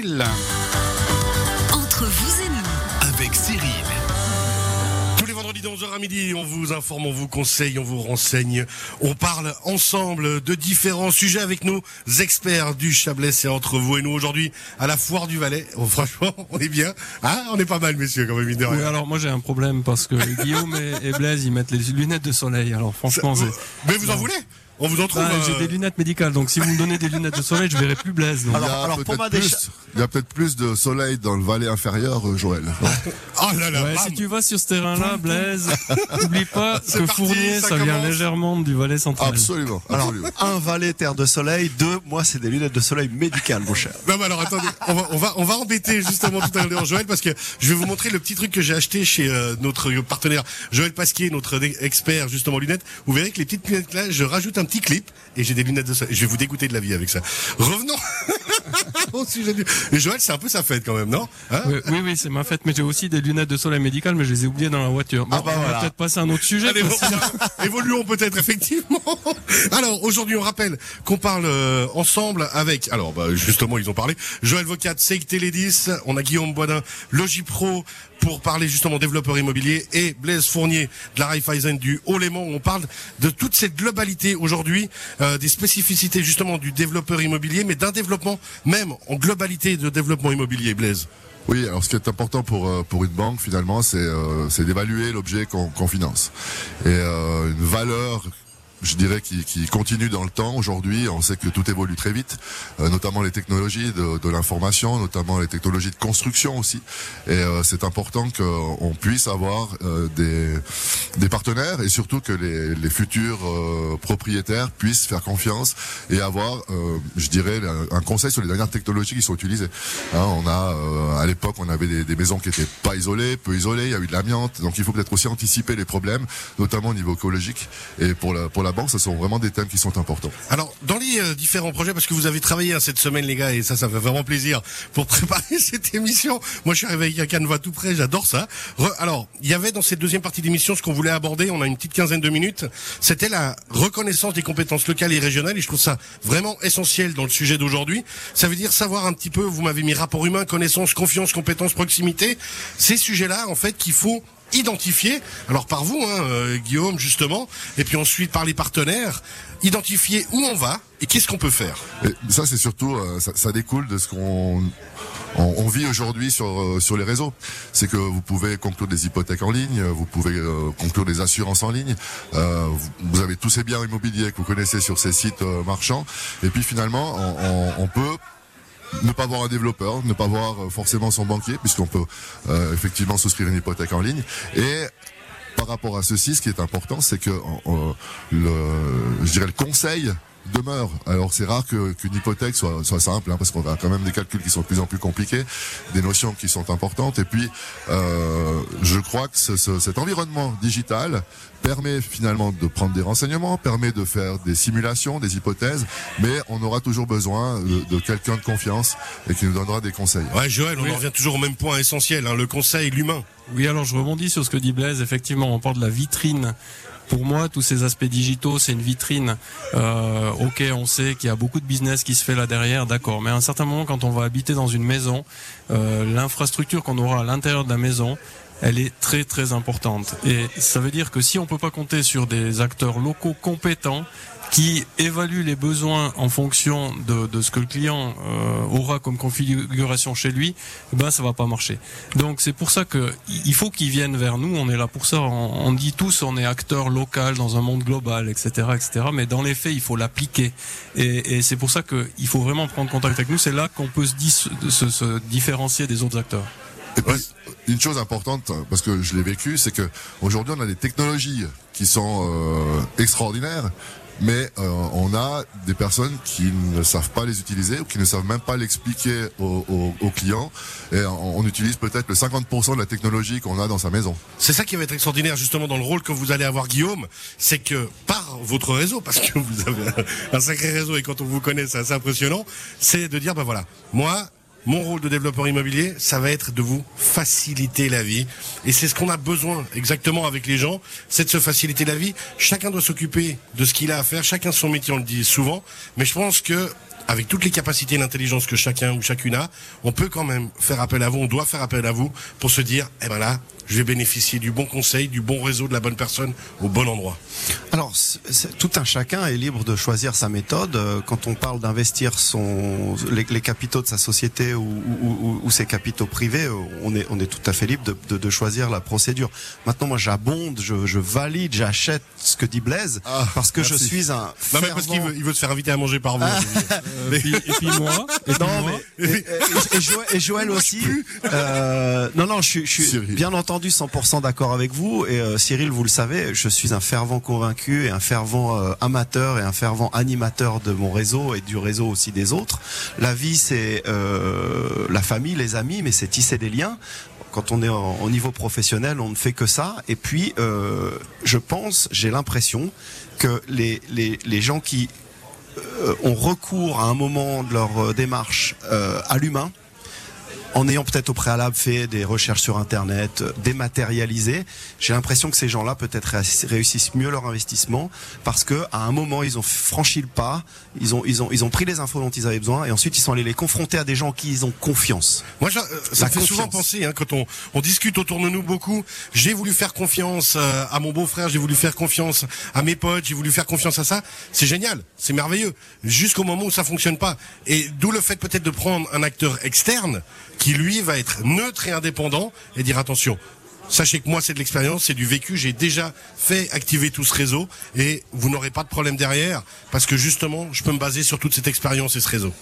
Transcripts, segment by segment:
Cyril. Entre vous et nous, avec Cyril. Tous les vendredis de 11h à midi, on vous informe, on vous conseille, on vous renseigne. On parle ensemble de différents sujets avec nos experts du Chablais. C'est entre vous et nous aujourd'hui à la Foire du Valais. Oh, franchement, on est bien. Hein on est pas mal, messieurs, quand même, mine de rien. Oui, alors moi j'ai un problème parce que Guillaume et, et Blaise ils mettent les lunettes de soleil. Alors franchement, c'est. Mais vous en voulez? On vous en trouve. Ah, j'ai euh, des lunettes médicales, donc si vous me donnez des lunettes de soleil, je verrai plus Blaise. donc. Il y a alors, pour peut-être ma plus, il y a peut-être plus de soleil dans le Valais inférieur, euh, Joël. Oh là là, Ouais, si tu vas sur ce terrain-là, Blaise, n'oublie pas que parti, Fournier, ça ça, vient légèrement du Valais central. Absolument. Alors, absolument. un valet terre de soleil, deux, moi, c'est des lunettes de soleil médicales, mon cher. Non mais alors attendez, on va on va on va embêter justement tout à l'heure Joël parce que je vais vous montrer le petit truc que j'ai acheté chez euh, notre partenaire Joël Pasquier, notre expert justement lunettes. Vous verrez que les petites lunettes là, je rajoute un petit clip et j'ai des lunettes de soleil. Je vais vous dégoûter de la vie avec ça. Revenons au sujet du. Et Joël, c'est un peu sa fête quand même, non Hein Oui, oui, oui, c'est ma fête, mais j'ai aussi des lunettes de soleil médicales, mais je les ai oubliées dans la voiture. Bon, Ah bah on va peut-être passer à un autre sujet. Allez, bon, évoluons peut-être effectivement. Alors aujourd'hui, on rappelle qu'on parle euh, ensemble avec. Alors bah, justement, ils ont parlé. Joël Vocat, Seik Télédis. On a Guillaume Boisdin, Logipro pour parler justement développeur immobilier et Blaise Fournier de la Raiffeisen du Haut-Léman. On parle de toute cette globalité aujourd'hui, euh, des spécificités justement du développeur immobilier, mais d'un développement même en globalité de développement immobilier, Blaise. Oui, alors ce qui est important pour euh, une banque finalement, c'est euh, d'évaluer l'objet qu'on qu'on finance et euh, une valeur. Je dirais qui, qui continue dans le temps. Aujourd'hui, on sait que tout évolue très vite, euh, notamment les technologies de, de l'information, notamment les technologies de construction aussi. Et euh, c'est important qu'on puisse avoir euh, des, des partenaires et surtout que les, les futurs euh, propriétaires puissent faire confiance et avoir, euh, je dirais, un, conseil sur les dernières technologies qui sont utilisées. Hein, on a, euh, à l'époque, on avait des, des maisons qui étaient pas isolées, peu isolées, il y a eu de l'amiante, donc il faut peut-être aussi anticiper les problèmes, notamment au niveau écologique. Et pour la, pour la ce sont vraiment des thèmes qui sont importants. Alors, dans les euh, différents projets, parce que vous avez travaillé hein, cette semaine, les gars, et ça, ça fait vraiment plaisir pour préparer cette émission. Moi, je suis arrivé avec un canevas tout prêt, j'adore ça. Alors, il y avait dans cette deuxième partie d'émission ce qu'on voulait aborder. On a une petite quinzaine de minutes. C'était la reconnaissance des compétences locales et régionales, et je trouve ça vraiment essentiel dans le sujet d'aujourd'hui. Ça veut dire savoir un petit peu. Vous m'avez mis rapport humain, connaissance, confiance, compétence, proximité. Ces sujets-là, en fait, qu'il faut identifier, alors par vous, hein, euh, Guillaume, justement, et puis ensuite par les partenaires, identifier où on va et qu'est-ce qu'on peut faire. Ça, c'est surtout, euh, ça, ça découle de ce qu'on on, vit aujourd'hui sur euh, sur les réseaux. C'est que vous pouvez conclure des hypothèques en ligne, vous pouvez conclure des assurances en ligne. vous, vous avez tous ces biens immobiliers que vous connaissez sur ces sites marchands. Et puis finalement, on, on- on peut ne pas voir un développeur, ne pas voir euh, forcément son banquier, puisqu'on peut euh, effectivement souscrire une hypothèque en ligne. Et par rapport à ceci, ce qui est important, c'est que euh, je dirais le conseil demeure. Alors c'est rare que- qu'une hypothèque soit, soit simple, hein, parce qu'on a quand même des calculs qui sont de plus en plus compliqués, des notions qui sont importantes. Et puis, euh, je crois que ce- ce- cet environnement digital permet finalement de prendre des renseignements, permet de faire des simulations, des hypothèses, mais on aura toujours besoin de, de quelqu'un de confiance et qui nous donnera des conseils. Ouais, Joël, on Oui. en revient toujours au même point essentiel, hein, le conseil, l'humain. Oui, alors je rebondis sur ce que dit Blaise. Effectivement, on parle de la vitrine. Pour moi, tous ces aspects digitaux, c'est une vitrine. Euh, ok, on sait qu'il y a beaucoup de business qui se fait là derrière, d'accord. Mais à un certain moment, quand on va habiter dans une maison, euh, l'infrastructure qu'on aura à l'intérieur de la maison, elle est très très importante. Et ça veut dire que si on peut pas compter sur des acteurs locaux compétents qui évaluent les besoins en fonction de, de ce que le client euh, aura comme configuration chez lui, ben ça va pas marcher. Donc c'est pour ça que il faut qu'ils viennent vers nous. On est là pour ça. On, on dit tous, on est acteur local dans un monde global, etc., etc. Mais dans les faits, il faut l'appliquer. Et, et c'est pour ça que il faut vraiment prendre contact avec nous. C'est là qu'on peut se, se, se différencier des autres acteurs. Et puis, une chose importante, parce que je l'ai vécu, c'est que aujourd'hui on a des technologies qui sont euh, extraordinaires, mais euh, on a des personnes qui ne savent pas les utiliser ou qui ne savent même pas l'expliquer aux, clients. Et on, utilise peut-être le 50% de la technologie qu'on a dans sa maison. C'est ça qui va être extraordinaire justement dans le rôle que vous allez avoir Guillaume, c'est que par votre réseau, parce que vous avez un, un sacré réseau et quand on vous connaît c'est assez impressionnant, c'est de dire ben voilà, moi mon rôle de développeur immobilier, ça va être de vous faciliter la vie. Et c'est ce qu'on a besoin exactement avec les gens, c'est de se faciliter la vie. Chacun doit s'occuper de ce qu'il a à faire, chacun son métier, on le dit souvent. Mais je pense que avec toutes les capacités d'intelligence que chacun ou chacune a, on peut quand même faire appel à vous, on doit faire appel à vous pour se dire, eh ben là, je vais bénéficier du bon conseil, du bon réseau, de la bonne personne au bon endroit. Alors, tout un chacun est libre de choisir sa méthode. Euh, Quand on parle d'investir son les, les capitaux de sa société ou, ou, ou- ou ses capitaux privés, euh, on est on est tout à fait libre de, de, de choisir la procédure. Maintenant, moi, j'abonde, je, je valide, j'achète ce que dit Blaise Ah, parce que je suis un Non mais parce qu'il veut, il veut se faire inviter à manger par vous. Et puis, et puis moi, et puis Non, moi, mais et, et- et Joël, et Joël aussi. Euh, non, non, je suis, je suis Cyril. bien entendu 100% d'accord avec vous. Et euh, Cyril, vous le savez, je suis un fervent convaincu et un fervent euh, amateur et un fervent animateur de mon réseau et du réseau aussi des autres. La vie, c'est la famille, les amis, mais c'est tisser des liens. Quand on est au niveau professionnel, on ne fait que ça. Et puis, euh, je pense, j'ai l'impression que les, les, les gens qui ont recours à un moment de leur euh, démarche euh, à l'humain, en ayant peut-être au préalable fait des recherches sur Internet, euh, dématérialisées, j'ai l'impression que ces gens-là peut-être réussissent- mieux leur investissement parce que à un moment ils ont franchi le pas, ils ont ils ont ils ont pris les infos dont ils avaient besoin et ensuite ils sont allés les confronter à des gens en qui ils ont confiance. Moi, je- euh, ça fait souvent penser, hein, quand on, on discute autour de nous beaucoup, j'ai voulu faire confiance euh, à mon beau-frère, j'ai voulu faire confiance à mes potes, j'ai voulu faire confiance à ça. C'est génial, c'est merveilleux, jusqu'au moment où ça fonctionne pas. Et d'où le fait peut-être de prendre un acteur externe qui, lui, va être neutre et indépendant et dire attention. Sachez que moi, c'est de l'expérience, c'est du vécu. J'ai déjà fait activer tout ce réseau et vous n'aurez pas de problème derrière parce que justement, je peux me baser sur toute cette expérience et ce réseau.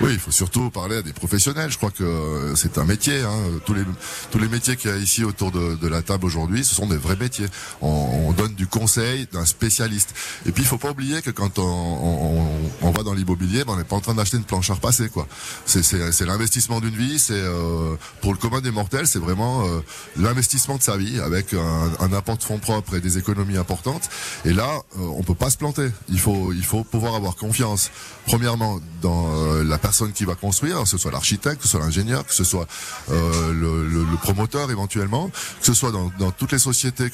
Oui, il faut surtout parler à des professionnels. Je crois que euh, c'est un métier. Hein. Tous les tous les métiers qu'il y a ici autour de, la table aujourd'hui, ce sont des vrais métiers. On, on donne du conseil d'un spécialiste. Et puis il faut pas oublier que quand on, va dans l'immobilier, ben, on n'est pas en train d'acheter une planche à repasser. quoi. C'est l'investissement d'une vie. C'est euh, pour le commun des mortels, c'est vraiment euh, l'investissement de sa vie avec un, apport de fonds propres et des économies importantes. Et là, euh, on peut pas se planter. Il faut il faut pouvoir avoir confiance. Premièrement dans euh, la personne qui va construire, que ce soit l'architecte, que ce soit l'ingénieur, que ce soit euh, le, promoteur éventuellement, que ce soit dans, toutes les sociétés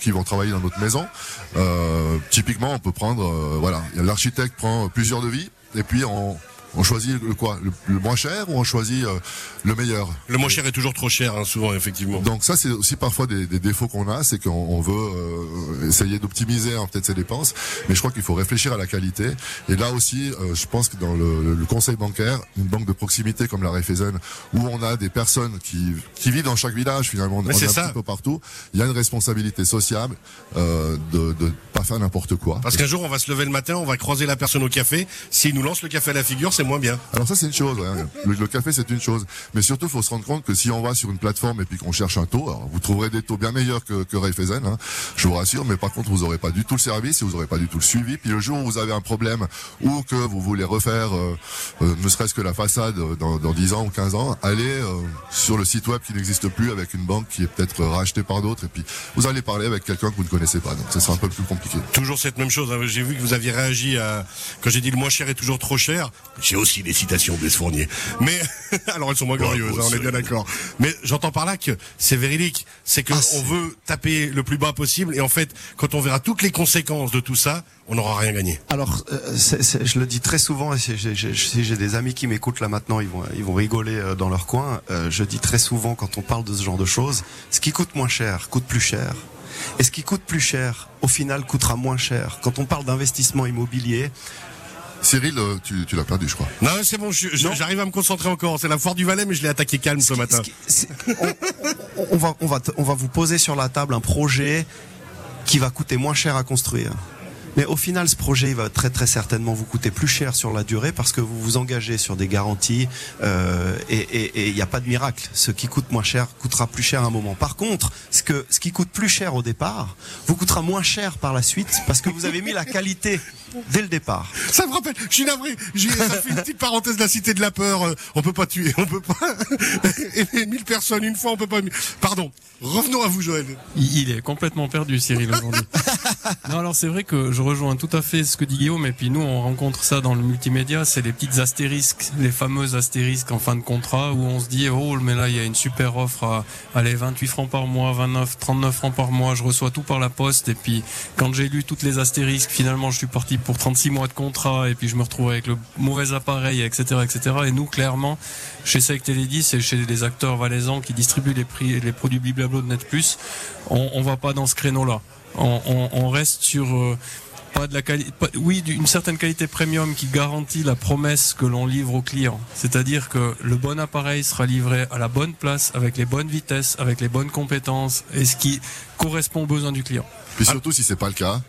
qui vont travailler dans notre maison. Euh, typiquement, on peut prendre, euh, voilà, l'architecte prend plusieurs devis et puis on, on choisit le quoi, le, le moins cher ou on choisit euh, le meilleur? Le moins cher est toujours trop cher, hein, souvent, effectivement. Donc ça, c'est aussi parfois des, des défauts qu'on a, c'est qu'on on veut euh, essayer d'optimiser hein, peut-être ses dépenses, mais je crois qu'il faut réfléchir à la qualité. Et là aussi, euh, je pense que dans le, le conseil bancaire, une banque de proximité comme la Raiffeisen, où on a des personnes qui, qui vivent dans chaque village finalement, Mais on est un ça. petit peu partout, il y a une responsabilité sociale euh, de de pas faire n'importe quoi. Parce qu'un jour, on va se lever le matin, on va croiser la personne au café. S'il nous lance le café à la figure, c'est moins bien. Alors ça c'est une chose, le, le café c'est une chose, mais surtout faut se rendre compte que si on va sur une plateforme et puis qu'on cherche un taux, alors vous trouverez des taux bien meilleurs que, que Raiffeisen, hein, je vous rassure, mais par contre vous aurez pas du tout le service et vous aurez pas du tout le suivi. Puis le jour où vous avez un problème ou que vous voulez refaire, euh, euh, ne serait-ce que la façade euh, dans, dans 10 ans ou 15 ans, allez euh, sur le site web qui n'existe plus avec une banque qui est peut-être rachetée par d'autres et puis vous allez parler avec quelqu'un que vous ne connaissez pas. Donc ça sera un peu plus compliqué. Toujours cette même chose. hein. J'ai vu que vous aviez réagi à quand j'ai dit le moins cher est toujours trop cher. J'ai aussi des citations de Fournier. Mais alors elles sont moins glorieuses, hein, on est bien d'accord. Mais j'entends par là que c'est véridique, c'est que Ah, on veut taper le plus bas possible et en fait, quand on verra toutes les conséquences de tout ça, on n'aura rien gagné. Alors, euh, je le dis très souvent, et si j'ai des amis qui m'écoutent là maintenant, ils vont, ils vont rigoler euh, dans leur coin. Euh, je dis très souvent, quand on parle de ce genre de choses, ce qui coûte moins cher coûte plus cher. Et ce qui coûte plus cher, au final, coûtera moins cher. Quand on parle d'investissement immobilier, Cyril, euh, tu, tu l'as perdu, je crois. Non, c'est bon, j'arrive à me concentrer encore. C'est la foire du Valais, mais je l'ai attaqué calme ce matin. on va, on, va, on va vous poser sur la table un projet qui va coûter moins cher à construire. Mais au final, ce projet il va très très certainement vous coûter plus cher sur la durée parce que vous vous engagez sur des garanties euh, et et- et il n'y a pas de miracle. Ce qui coûte moins cher coûtera plus cher à un moment. Par contre, ce, que, ce qui coûte plus cher au départ vous coûtera moins cher par la suite parce que vous avez mis la qualité dès le départ. Ça me rappelle, je suis navré, j'ai- ça fait une petite parenthèse de la cité de la peur, euh, on peut pas tuer, on peut pas aimer mille personnes une fois, on peut pas... Pardon, revenons à vous Joël. il il est complètement perdu, Cyril, aujourd'hui. Non, alors c'est vrai que je rejoins tout à fait ce que dit Guillaume, et puis nous on rencontre ça dans le multimédia, c'est les petites astérisques, les fameux astérisques en fin de contrat où on se dit oh mais là il y a une super offre à allez 28 francs par mois, 29, 39 francs par mois, je reçois tout par la poste, et puis quand j'ai lu toutes les astérisques, finalement je suis parti pour 36 mois de contrat, et puis je me retrouve avec le mauvais appareil, etc., etc. Et nous clairement chez Sec Télé 10 et chez les acteurs valaisans qui distribuent les prix, les produits Biblablo de Net on, on va pas dans ce créneau-là. On, reste sur euh, pas de la oui, d'une certaine qualité premium qui garantit la promesse que l'on livre au client. C'est-à-dire que le bon appareil sera livré à la bonne place, avec les bonnes vitesses, avec les bonnes compétences, et ce qui correspond aux besoins du client. Puis surtout, si c'est pas le cas,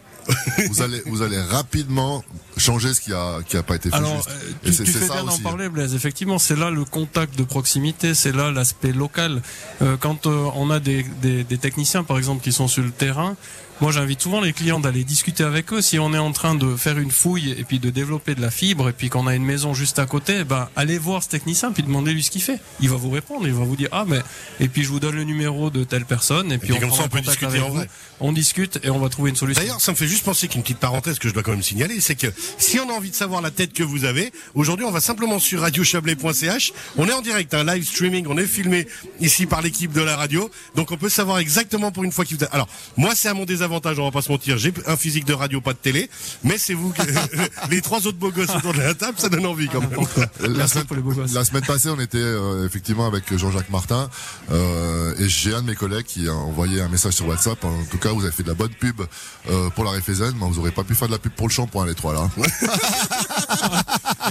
vous allez vous allez rapidement changer ce qui a qui a pas été fait Alors, juste. euh, Et tu, c'est tu c'est fais ça bien d'en parler, Blaise. Effectivement, c'est là le contact de proximité, c'est là l'aspect local. Euh, quand euh, on a des, des, des techniciens, par exemple, qui sont sur le terrain, moi, j'invite souvent les clients d'aller discuter avec eux. Si on est en train de faire une fouille et puis de développer de la fibre et puis qu'on a une maison juste à côté, ben, allez voir ce technicien puis demandez-lui ce qu'il fait. Il va vous répondre, il va vous dire ah mais et puis je vous donne le numéro de telle personne et puis, puis on comme prend ça, on peut discuter avec en vous. On discute et on va trouver une solution. D'ailleurs, ça me fait juste penser qu'une petite parenthèse que je dois quand même signaler, c'est que si on a envie de savoir la tête que vous avez, aujourd'hui, on va simplement sur radiochablais.ch. On est en direct, un live streaming, on est filmé ici par l'équipe de la radio, donc on peut savoir exactement pour une fois qui vous. a- Alors, moi, c'est à mon désavantage, on va pas se mentir. J'ai un physique de radio, pas de télé, mais c'est vous, que... les trois autres beaux gosses autour de la table, ça donne envie quand même. La semaine, pour les beaux gosses. la semaine passée, on était euh, effectivement avec Jean-Jacques Martin euh, et j'ai un de mes collègues qui a envoyé un message sur WhatsApp. En tout cas, vous avez fait de la bonne pub euh, pour la Réfézen, mais vous aurez pas pu faire de la pub pour le shampoing les trois là.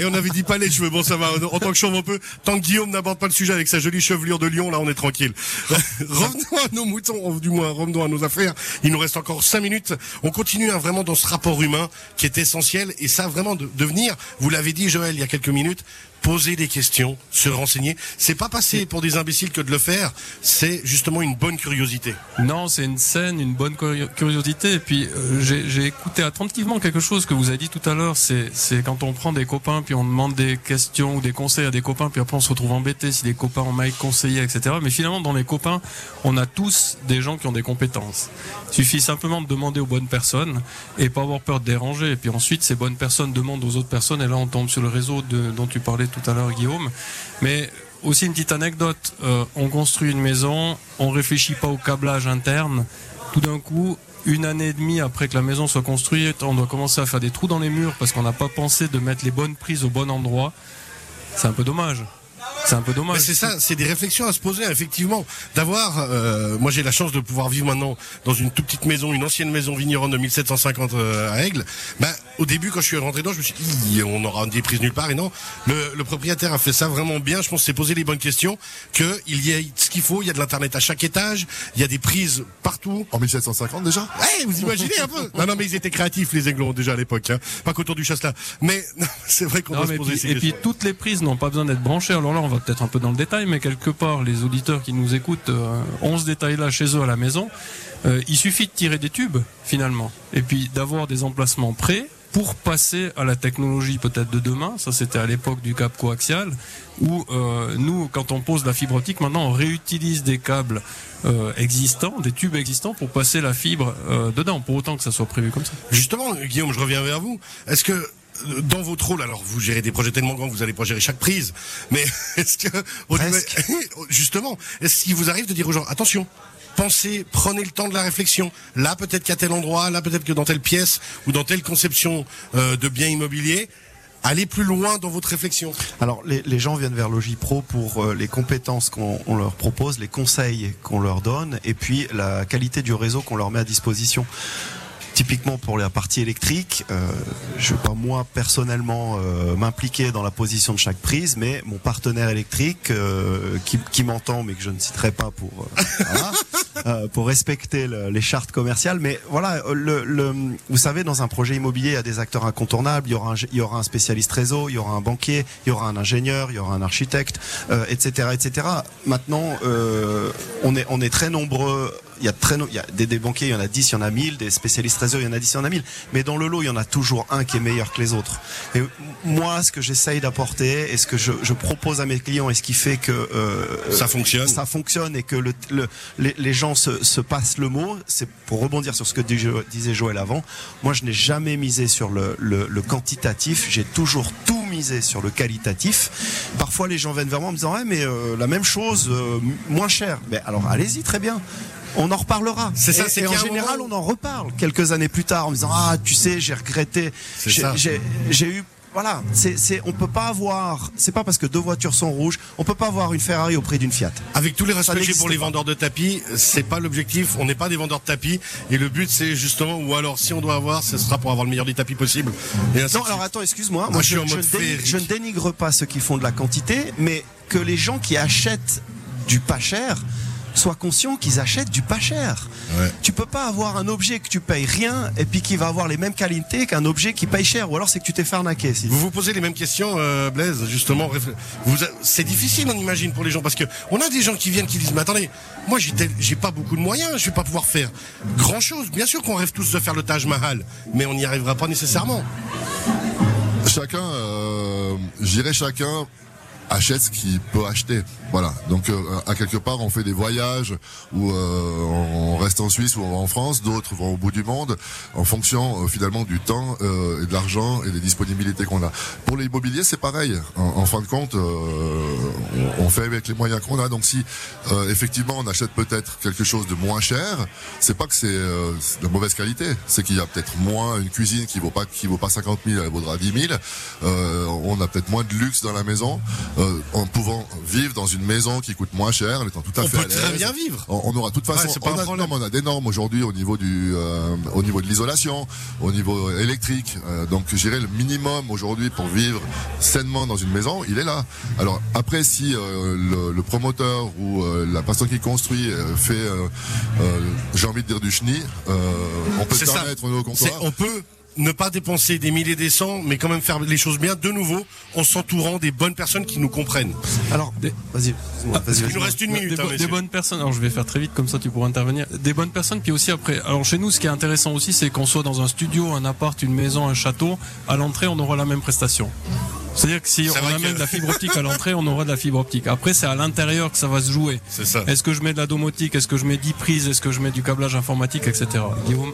Et on avait dit pas les cheveux. Bon, ça va. En tant que chauve un peu, tant que Guillaume n'aborde pas le sujet avec sa jolie chevelure de lion, là, on est tranquille. revenons à nos moutons, du moins, revenons à nos affaires. Il nous reste encore cinq minutes. On continue hein, vraiment dans ce rapport humain qui est essentiel. Et ça, vraiment, de, de venir, vous l'avez dit, Joël, il y a quelques minutes, poser des questions, se renseigner. C'est pas passer pour des imbéciles que de le faire. C'est justement une bonne curiosité. Non, c'est une scène, une bonne curio- curiosité. Et puis euh, j'ai écouté attentivement quelque chose que vous avez dit tout à l'heure. C'est quand on prend des copains puis on demande des questions ou des conseils à des copains puis après on se retrouve embêté si les copains ont mal conseillé, etc. Mais finalement dans les copains, on a tous des gens qui ont des compétences. Il suffit simplement de demander aux bonnes personnes et pas avoir peur de déranger. Et puis ensuite ces bonnes personnes demandent aux autres personnes et là on tombe sur le réseau de, dont tu parlais tout à l'heure, Guillaume. Mais aussi une petite anecdote, euh, on construit une maison, on réfléchit pas au câblage interne. Tout d'un coup, une année et demie après que la maison soit construite, on doit commencer à faire des trous dans les murs parce qu'on n'a pas pensé de mettre les bonnes prises au bon endroit. C'est un peu dommage. C'est un peu dommage. Mais c'est ça, c'est des réflexions à se poser, effectivement. D'avoir, euh, moi j'ai la chance de pouvoir vivre maintenant dans une toute petite maison, une ancienne maison vigneronne de 1750 euh, à Aigle. Ben, au début, quand je suis rentré dedans, je me suis dit, on aura des prises nulle part. Et non, le, le propriétaire a fait ça vraiment bien. Je pense que c'est poser les bonnes questions, qu'il y ait ce qu'il faut. Il y a de l'internet à chaque étage, il y a des prises partout. En 1750 déjà? Ouais, vous imaginez un peu Non, non, mais ils étaient créatifs les aiglons déjà à l'époque, hein. pas qu'autour du chasse là. Mais c'est vrai qu'on doit se poser puis- ces et puis toutes les prises n'ont pas besoin d'être branchées. Alors là, on va peut-être un peu dans le détail, mais quelque part, les auditeurs qui nous écoutent euh, ont ce détail-là chez eux à la maison. Euh, il suffit de tirer des tubes finalement, et puis d'avoir des emplacements prêts pour passer à la technologie peut-être de demain. Ça, c'était à l'époque du câble coaxial, où euh, nous, quand on pose la fibre optique, maintenant on réutilise des câbles existants, des tubes existants, pour passer la fibre dedans, pour autant que ça soit prévu comme ça. Justement, Guillaume, je reviens vers vous. Est-ce que dans votre rôle, alors vous gérez des projets tellement grands que vous n'allez pas gérer chaque prise, mais est-ce que niveau- justement, est-ce qu'il vous arrive de dire aux gens attention, pensez, prenez le temps de la réflexion. Là, peut-être qu'à tel endroit, là, peut-être que dans telle pièce ou dans telle conception euh, de biens immobiliers, allez plus loin dans votre réflexion. Alors les, les gens viennent vers Logipro pour euh, les compétences qu'on on leur propose, les conseils qu'on leur donne et puis la qualité du réseau qu'on leur met à disposition. Typiquement pour la partie électrique, euh, je ne vais pas moi personnellement euh, m'impliquer dans la position de chaque prise, mais mon partenaire électrique euh, qui, qui m'entend, mais que je ne citerai pas pour voilà, pour respecter le- les chartes commerciales. Mais voilà, le, le, vous savez, dans un projet immobilier, il y a des acteurs incontournables. Il y aura un, il y aura un spécialiste réseau, il y aura un banquier, il y aura un ingénieur, il y aura un architecte, etc., etc. Maintenant, on est on est très nombreux. Il y a très no- il y a des, des banquiers, il y en a 10, il y en a 1000, des spécialistes réseau, il y en a 10, il y en a 1000. Mais dans le lot, il y en a toujours un qui est meilleur que les autres. Et moi, ce que j'essaye d'apporter et ce que je, je propose à mes clients et ce qui fait que euh, Ça fonctionne. ça fonctionne et que le, le- les, les gens se, se passent le mot. C'est pour rebondir sur ce que disait Joël avant. Moi, je n'ai jamais misé sur le quantitatif. J'ai toujours tout misé sur le qualitatif. Parfois, les gens viennent vers moi en me disant, ouais, mais euh, la même chose, euh, moins cher. Mais alors, allez-y, très bien on en reparlera. C'est ça, c'est en général, moment- on en reparle quelques années plus tard en disant ah tu sais j'ai regretté, j'ai eu voilà, c'est c'est on peut pas avoir, c'est pas parce que deux voitures sont rouges, on peut pas avoir une Ferrari au prix d'une Fiat. Avec tous les respects que j'ai pour les pas. vendeurs de tapis, c'est pas l'objectif. On n'est pas des vendeurs de tapis. Et le but, c'est justement, ou alors, si on doit avoir, ce sera pour avoir le meilleur des tapis possible. Et Non, alors attends, excuse-moi, Moi, dénigre, je ne dénigre pas ceux qui font de la quantité, mais que les gens qui achètent du pas cher soient conscients qu'ils achètent du pas cher. Ouais. Tu peux pas avoir un objet que tu payes rien et puis qui va avoir les mêmes qualités qu'un objet qui paye cher, ou alors c'est que tu t'es fait arnaquer. Si. Vous vous posez les mêmes questions, euh, Blaise, justement. c'est difficile, on imagine, pour les gens, parce que on a des gens qui viennent qui disent, mais attendez, moi j'ai, pas beaucoup de moyens, je vais pas pouvoir faire grand chose. Bien sûr qu'on rêve tous de faire le Taj Mahal, mais on n'y arrivera pas nécessairement. chacun, euh, j'irais chacun achète ce qu'il peut acheter. Voilà. Donc euh, à quelque part, on fait des voyages où euh, on reste en Suisse ou en France, d'autres vont au bout du monde, en fonction euh, finalement du temps et de l'argent et des disponibilités qu'on a. Pour l'immobilier, c'est pareil. En, fin de compte, on, fait avec les moyens qu'on a. Donc si effectivement on achète peut-être quelque chose de moins cher, c'est pas que c'est de mauvaise qualité, c'est qu'il y a peut-être moins une cuisine qui vaut pas vaut pas 50 000, elle vaudra 10 000. Euh, on a peut-être moins de luxe dans la maison, euh, en pouvant vivre dans une maison qui coûte moins cher, en étant tout à On fait peut à très bien vivre. On, on aura de toute Ouais, façon, pas on, un a, non, on a des normes aujourd'hui au niveau du, euh, au niveau de l'isolation, au niveau électrique. Euh, donc, je dirais le minimum aujourd'hui pour vivre sainement dans une maison, il est là. Alors après, si euh, le, le promoteur ou euh, la personne qui construit euh, fait, euh, euh, j'ai envie de dire du chenille, euh, on peut se permettre au comptoir. On peut ne pas dépenser des milliers des cents, mais quand même faire les choses bien, de nouveau, en s'entourant des bonnes personnes qui nous comprennent. Alors, Des- vas-y, excuse-moi, vas-y, Il nous reste une minute, des, hein, bo- des bonnes personnes. Alors je vais faire très vite comme ça tu pourras intervenir. Des bonnes personnes puis aussi après. Alors chez nous ce qui est intéressant aussi c'est qu'on soit dans un studio, un appart, une maison, un château. À l'entrée on aura la même prestation. C'est-à-dire que si on amène que- de la fibre optique à l'entrée, on aura de la fibre optique. Après, c'est à l'intérieur que ça va se jouer. C'est ça. Est-ce que je mets de la domotique? Est-ce que je mets 10 prises? Est-ce que je mets du câblage informatique, etc. Guillaume?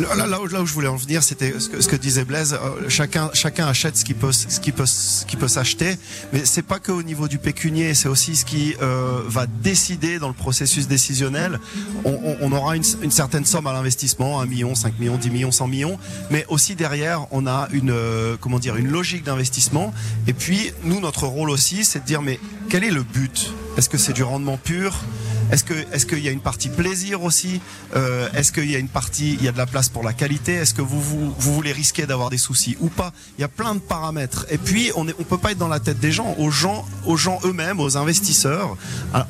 Là, là, où, là où je voulais en venir, c'était ce que, ce que disait Blaise. euh, chacun, chacun achète ce qu'il peut, ce qui peut, ce qui peut s'acheter. Mais c'est pas que au niveau du pécunier, c'est aussi ce qui euh, va décider dans le processus décisionnel. On, on- on aura une, une certaine somme à l'investissement, 1 million, 5 millions, 10 millions, 100 millions. Mais aussi derrière, on a une, euh, comment dire, une logique d'investissement. Et puis, nous, notre rôle aussi, c'est de dire, mais quel est le but? Est-ce que c'est du rendement pur? Est-ce est-ce qu'il y a une partie plaisir aussi? Euh, Est-ce qu'il y a une partie, il y a de la place pour la qualité? Est-ce que vous, vous vous voulez risquer d'avoir des soucis ou pas? Il y a plein de paramètres. Et puis on est, on peut pas être dans la tête des gens, aux gens, aux gens eux-mêmes, aux investisseurs.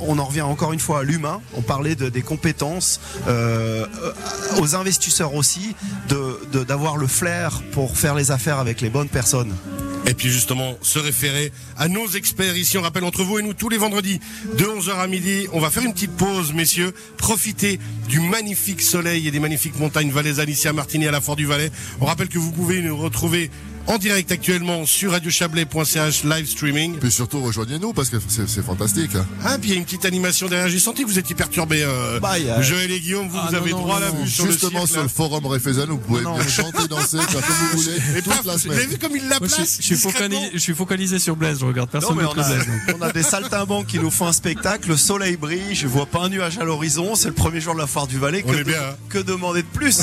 On en revient encore une fois à l'humain. On parlait de, des compétences, euh, aux investisseurs aussi, de- d'avoir le flair pour faire les affaires avec les bonnes personnes. Et puis justement, se référer à nos experts ici. On rappelle entre vous et nous tous les vendredis de 11h à midi. On va faire une petite pause, messieurs. Profitez du magnifique soleil et des magnifiques montagnes valaisannes ici à à la Fort du Valais. On rappelle que vous pouvez nous retrouver en direct actuellement sur radiochablais.ch live streaming. Puis surtout, rejoignez-nous parce que c'est c'est fantastique. hein. Ah, puis il y a une petite animation derrière. J'ai senti que vous étiez perturbés. Euh, Bah, il y a- Joël et Guillaume, vous, Ah, vous avez non, droit à la vue sur le Justement cirque, sur le forum Réfézen, vous pouvez Non, chanter, danser, faire comme vous voulez Et toute paf, la vous avez semaine. vu comme il la place suis- je suis discrètement focali- je suis focalisé sur Blaise. Je regarde personne Non, mais d'autre on a, on a des saltimbanques qui nous font un spectacle, le soleil brille, je vois pas un nuage à l'horizon, c'est le premier jour de la foire du Valais. On que, est de- bien, hein. que demander de plus?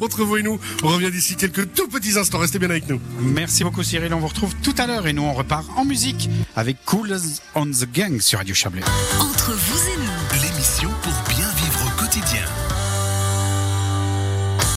Entre vous et nous, on revient d'ici quelques tout petits instants. Restez bien avec nous. Merci beaucoup Cyril, on vous retrouve tout à l'heure et nous on repart en musique avec Cool on the Gang sur Radio Chablais. Entre vous et nous.